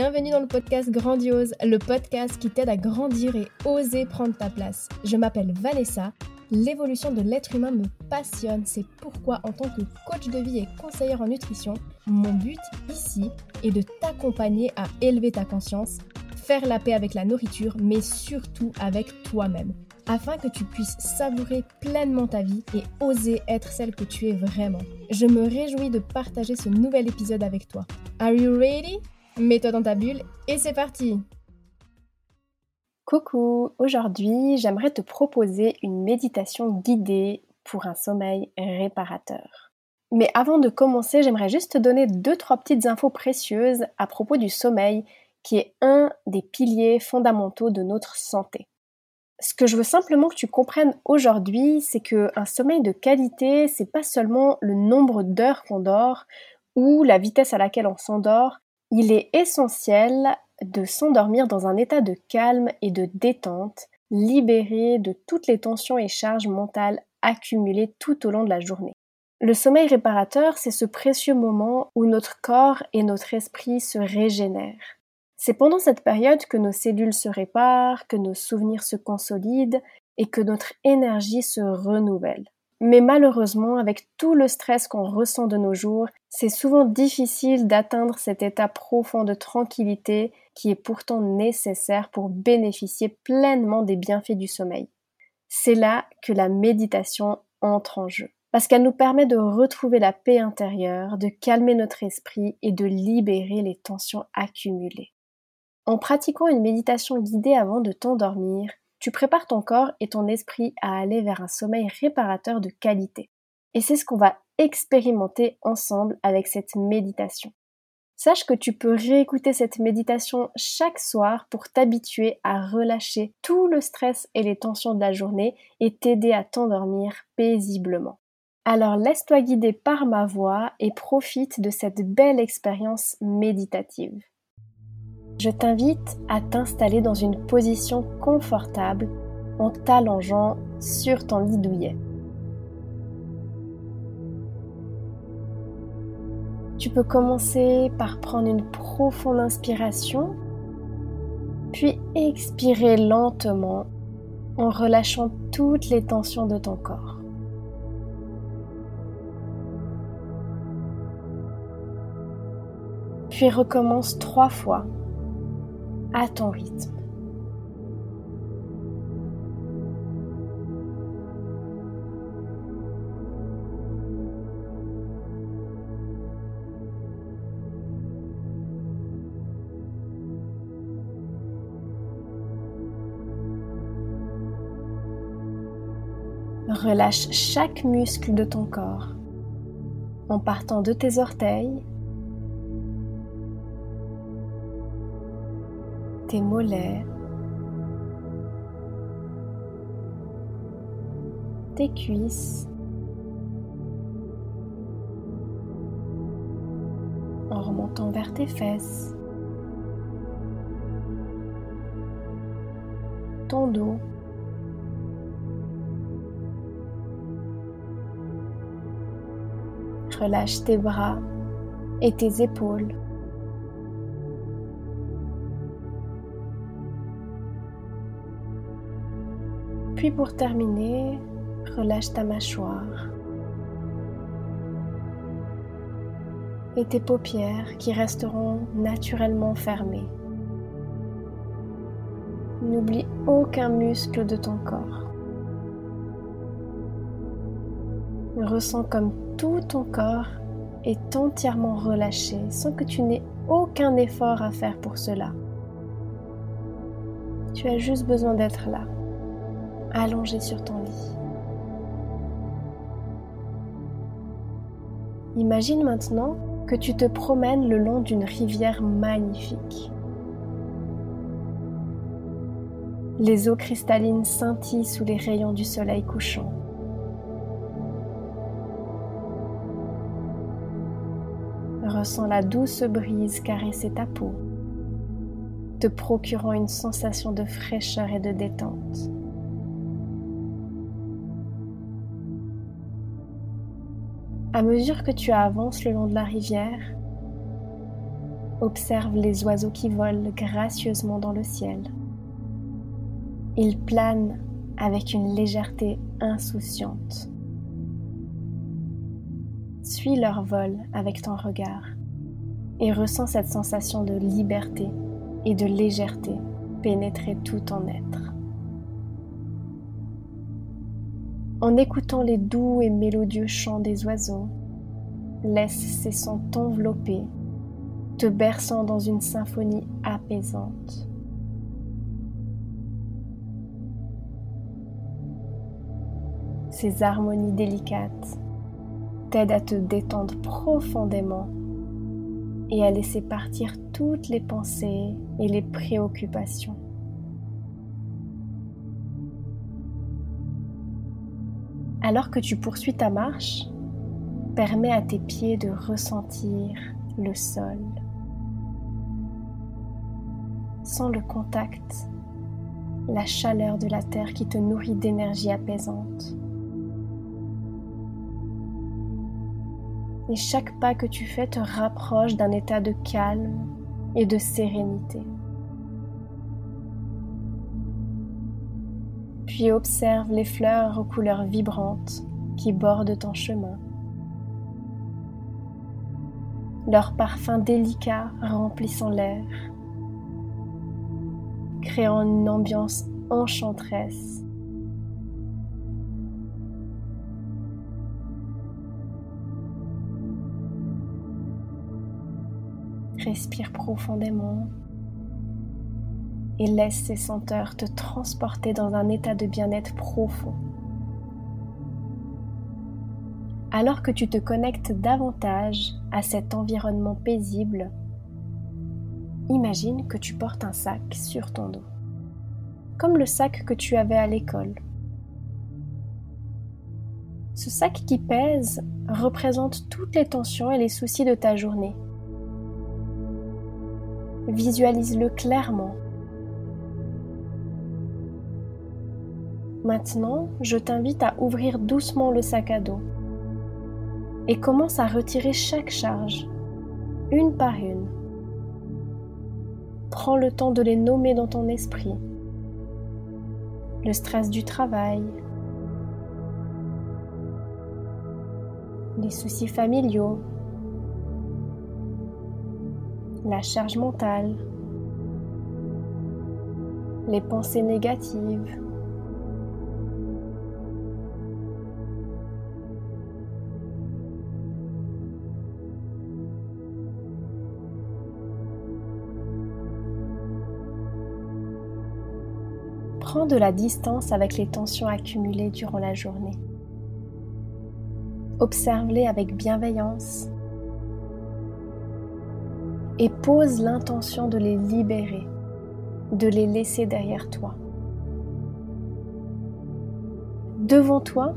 bienvenue dans le podcast Grandiose, le podcast qui t'aide à grandir et oser prendre ta place. Je m'appelle Vanessa, l'évolution de l'être humain me passionne, c'est pourquoi en tant que coach de vie et conseillère en nutrition, mon but ici est de t'accompagner à élever ta conscience, faire la paix avec la nourriture, mais surtout avec toi-même afin que tu puisses savourer pleinement ta vie et oser être celle que tu es vraiment. Je me réjouis de partager ce nouvel épisode avec toi. Are you ready? Mets-toi dans ta bulle et c'est parti Coucou, aujourd'hui j'aimerais te proposer une méditation guidée pour un sommeil réparateur. Mais avant de commencer, j'aimerais juste te donner deux trois petites infos précieuses à propos du sommeil qui est un des piliers fondamentaux de notre santé. Ce que je veux simplement que tu comprennes aujourd'hui, c'est que un sommeil de qualité, c'est pas seulement le nombre d'heures qu'on dort ou la vitesse à laquelle on s'endort. Il est essentiel de s'endormir dans un état de calme et de détente, libéré de toutes les tensions et charges mentales accumulées tout au long de la journée. Le sommeil réparateur, c'est ce précieux moment où notre corps et notre esprit se régénèrent. C'est pendant cette période que nos cellules se réparent, que nos souvenirs se consolident et que notre énergie se renouvelle. Mais malheureusement, avec tout le stress qu'on ressent de nos jours, c'est souvent difficile d'atteindre cet état profond de tranquillité qui est pourtant nécessaire pour bénéficier pleinement des bienfaits du sommeil. C'est là que la méditation entre en jeu, parce qu'elle nous permet de retrouver la paix intérieure, de calmer notre esprit et de libérer les tensions accumulées. En pratiquant une méditation guidée avant de t'endormir, tu prépares ton corps et ton esprit à aller vers un sommeil réparateur de qualité. Et c'est ce qu'on va expérimenter ensemble avec cette méditation. Sache que tu peux réécouter cette méditation chaque soir pour t'habituer à relâcher tout le stress et les tensions de la journée et t'aider à t'endormir paisiblement. Alors laisse-toi guider par ma voix et profite de cette belle expérience méditative. Je t'invite à t'installer dans une position confortable en t'allongeant sur ton lit douillet. Tu peux commencer par prendre une profonde inspiration, puis expirer lentement en relâchant toutes les tensions de ton corps. Puis recommence trois fois à ton rythme. Relâche chaque muscle de ton corps en partant de tes orteils tes mollets, tes cuisses, en remontant vers tes fesses, ton dos, relâche tes bras et tes épaules. Puis pour terminer, relâche ta mâchoire et tes paupières qui resteront naturellement fermées. N'oublie aucun muscle de ton corps. Ressens comme tout ton corps est entièrement relâché sans que tu n'aies aucun effort à faire pour cela. Tu as juste besoin d'être là allongé sur ton lit. Imagine maintenant que tu te promènes le long d'une rivière magnifique. Les eaux cristallines scintillent sous les rayons du soleil couchant. Ressens la douce brise caresser ta peau, te procurant une sensation de fraîcheur et de détente. À mesure que tu avances le long de la rivière, Observe les oiseaux qui volent gracieusement dans le ciel. Ils planent avec une légèreté insouciante. Suis leur vol avec ton regard et ressens cette sensation de liberté et de légèreté pénétrer tout ton être. En écoutant les doux et mélodieux chants des oiseaux, laisse ces sons t'envelopper, te berçant dans une symphonie apaisante. Ces harmonies délicates t'aident à te détendre profondément et à laisser partir toutes les pensées et les préoccupations. Alors que tu poursuis ta marche, permets à tes pieds de ressentir le sol. Sens le contact, la chaleur de la terre qui te nourrit d'énergie apaisante. et chaque pas que tu fais te rapproche d'un état de calme et de sérénité. Puis observe les fleurs aux couleurs vibrantes qui bordent ton chemin. Leur parfum délicat remplissant l'air, créant une ambiance enchanteresse Respire profondément et laisse ces senteurs te transporter dans un état de bien-être profond. Alors que tu te connectes davantage à cet environnement paisible, imagine que tu portes un sac sur ton dos, comme le sac que tu avais à l'école. Ce sac qui pèse représente toutes les tensions et les soucis de ta journée Visualise-le clairement. Maintenant, je t'invite à ouvrir doucement le sac à dos et commence à retirer chaque charge, une par une. Prends le temps de les nommer dans ton esprit. Le stress du travail, les soucis familiaux, la charge mentale, les pensées négatives, Prends de la distance avec les tensions accumulées durant la journée. Observe-les avec bienveillance et pose l'intention de les libérer, de les laisser derrière toi. Devant toi,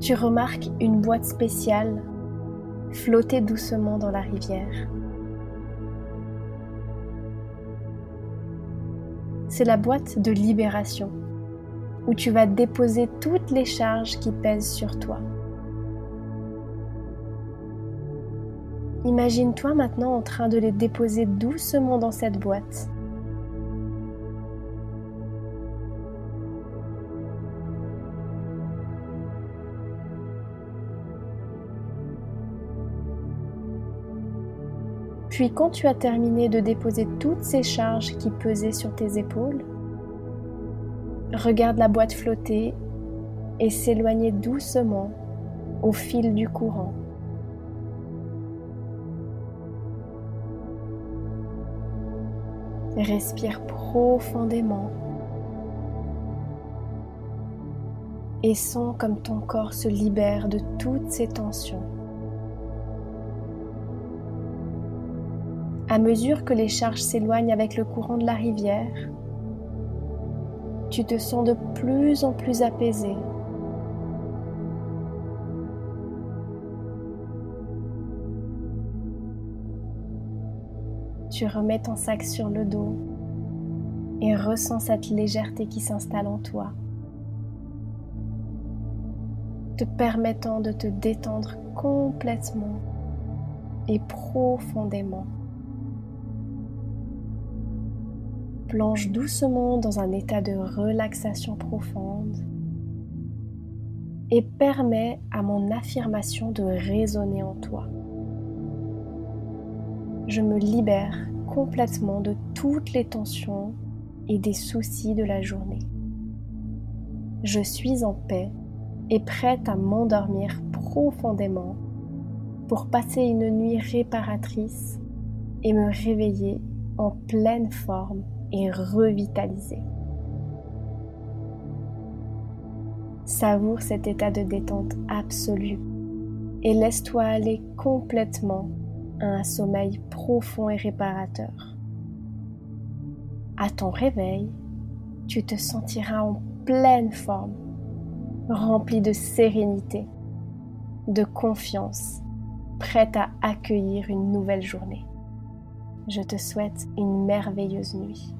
tu remarques une boîte spéciale flotter doucement dans la rivière. C'est la boîte de libération où tu vas déposer toutes les charges qui pèsent sur toi. Imagine-toi maintenant en train de les déposer doucement dans cette boîte. Puis quand tu as terminé de déposer toutes ces charges qui pesaient sur tes épaules, regarde la boîte flotter et s'éloigner doucement au fil du courant. Respire profondément et sens comme ton corps se libère de toutes ces tensions. À mesure que les charges s'éloignent avec le courant de la rivière, tu te sens de plus en plus apaisé tu remets ton sac sur le dos et ressens cette légèreté qui s'installe en toi, te permettant de te détendre complètement et profondément. Plonge doucement dans un état de relaxation profonde et permets à mon affirmation de résonner en toi. Je me libère complètement de toutes les tensions et des soucis de la journée. Je suis en paix et prête à m'endormir profondément pour passer une nuit réparatrice et me réveiller en pleine forme et revitalisée. Savoure cet état de détente absolue et laisse-toi aller complètement à un sommeil profond et réparateur. À ton réveil, tu te sentiras en pleine forme, rempli de sérénité, de confiance, prête à accueillir une nouvelle journée. Je te souhaite une merveilleuse nuit.